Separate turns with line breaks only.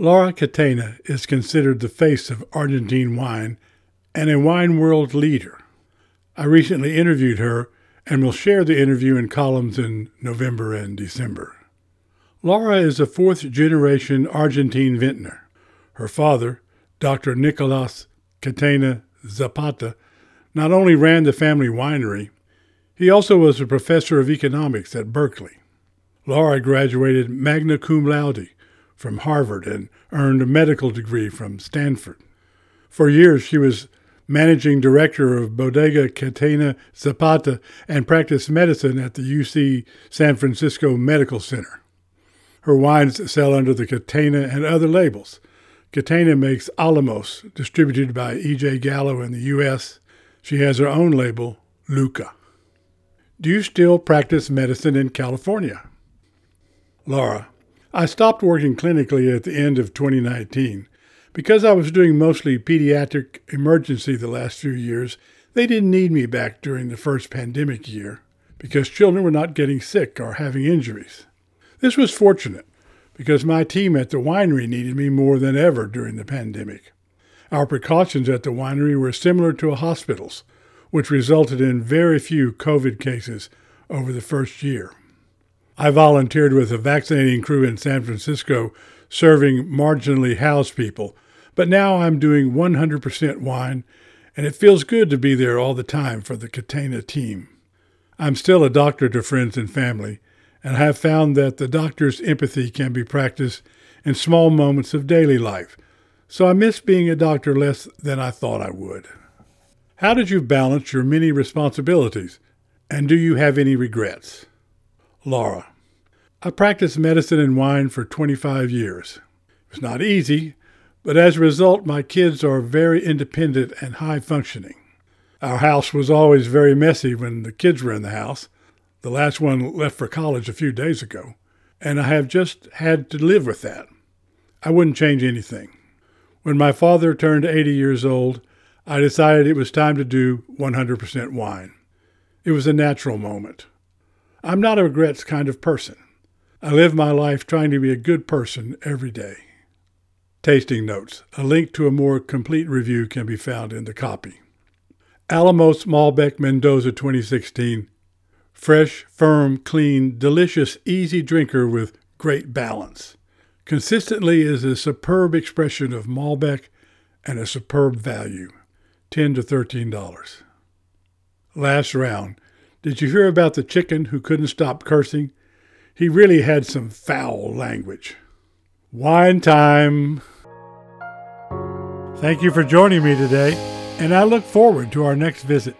Laura Catena is considered the face of Argentine wine and a wine world leader. I recently interviewed her and will share the interview in columns in November and December. Laura is a fourth generation Argentine vintner. Her father, Dr. Nicolas Catena Zapata, not only ran the family winery, he also was a professor of economics at Berkeley. Laura graduated magna cum laude from Harvard and earned a medical degree from Stanford. For years, she was managing director of Bodega Catena Zapata and practiced medicine at the UC San Francisco Medical Center. Her wines sell under the Catena and other labels. Catena makes Alamos, distributed by E.J. Gallo in the U.S. She has her own label, Luca. Do you still practice medicine in California? Laura, I stopped working clinically at the end of 2019. Because I was doing mostly pediatric emergency the last few years, they didn't need me back during the first pandemic year because children were not getting sick or having injuries. This was fortunate because my team at the winery needed me more than ever during the pandemic. Our precautions at the winery were similar to a hospital's, which resulted in very few COVID cases over the first year. I volunteered with a vaccinating crew in San Francisco serving marginally housed people, but now I'm doing 100% wine, and it feels good to be there all the time for the Catena team. I'm still a doctor to friends and family, and I have found that the doctor's empathy can be practiced in small moments of daily life, so I miss being a doctor less than I thought I would. How did you balance your many responsibilities, and do you have any regrets? Laura. I practiced medicine and wine for 25 years. It was not easy, but as a result, my kids are very independent and high functioning. Our house was always very messy when the kids were in the house. The last one left for college a few days ago, and I have just had to live with that. I wouldn't change anything. When my father turned 80 years old, I decided it was time to do 100% wine. It was a natural moment. I'm not a regrets kind of person. I live my life trying to be a good person every day. Tasting notes. A link to a more complete review can be found in the copy. Alamos Malbec Mendoza 2016. Fresh, firm, clean, delicious, easy drinker with great balance. Consistently is a superb expression of Malbec and a superb value. 10 to $13. Last round. Did you hear about the chicken who couldn't stop cursing? He really had some foul language. Wine time. Thank you for joining me today, and I look forward to our next visit.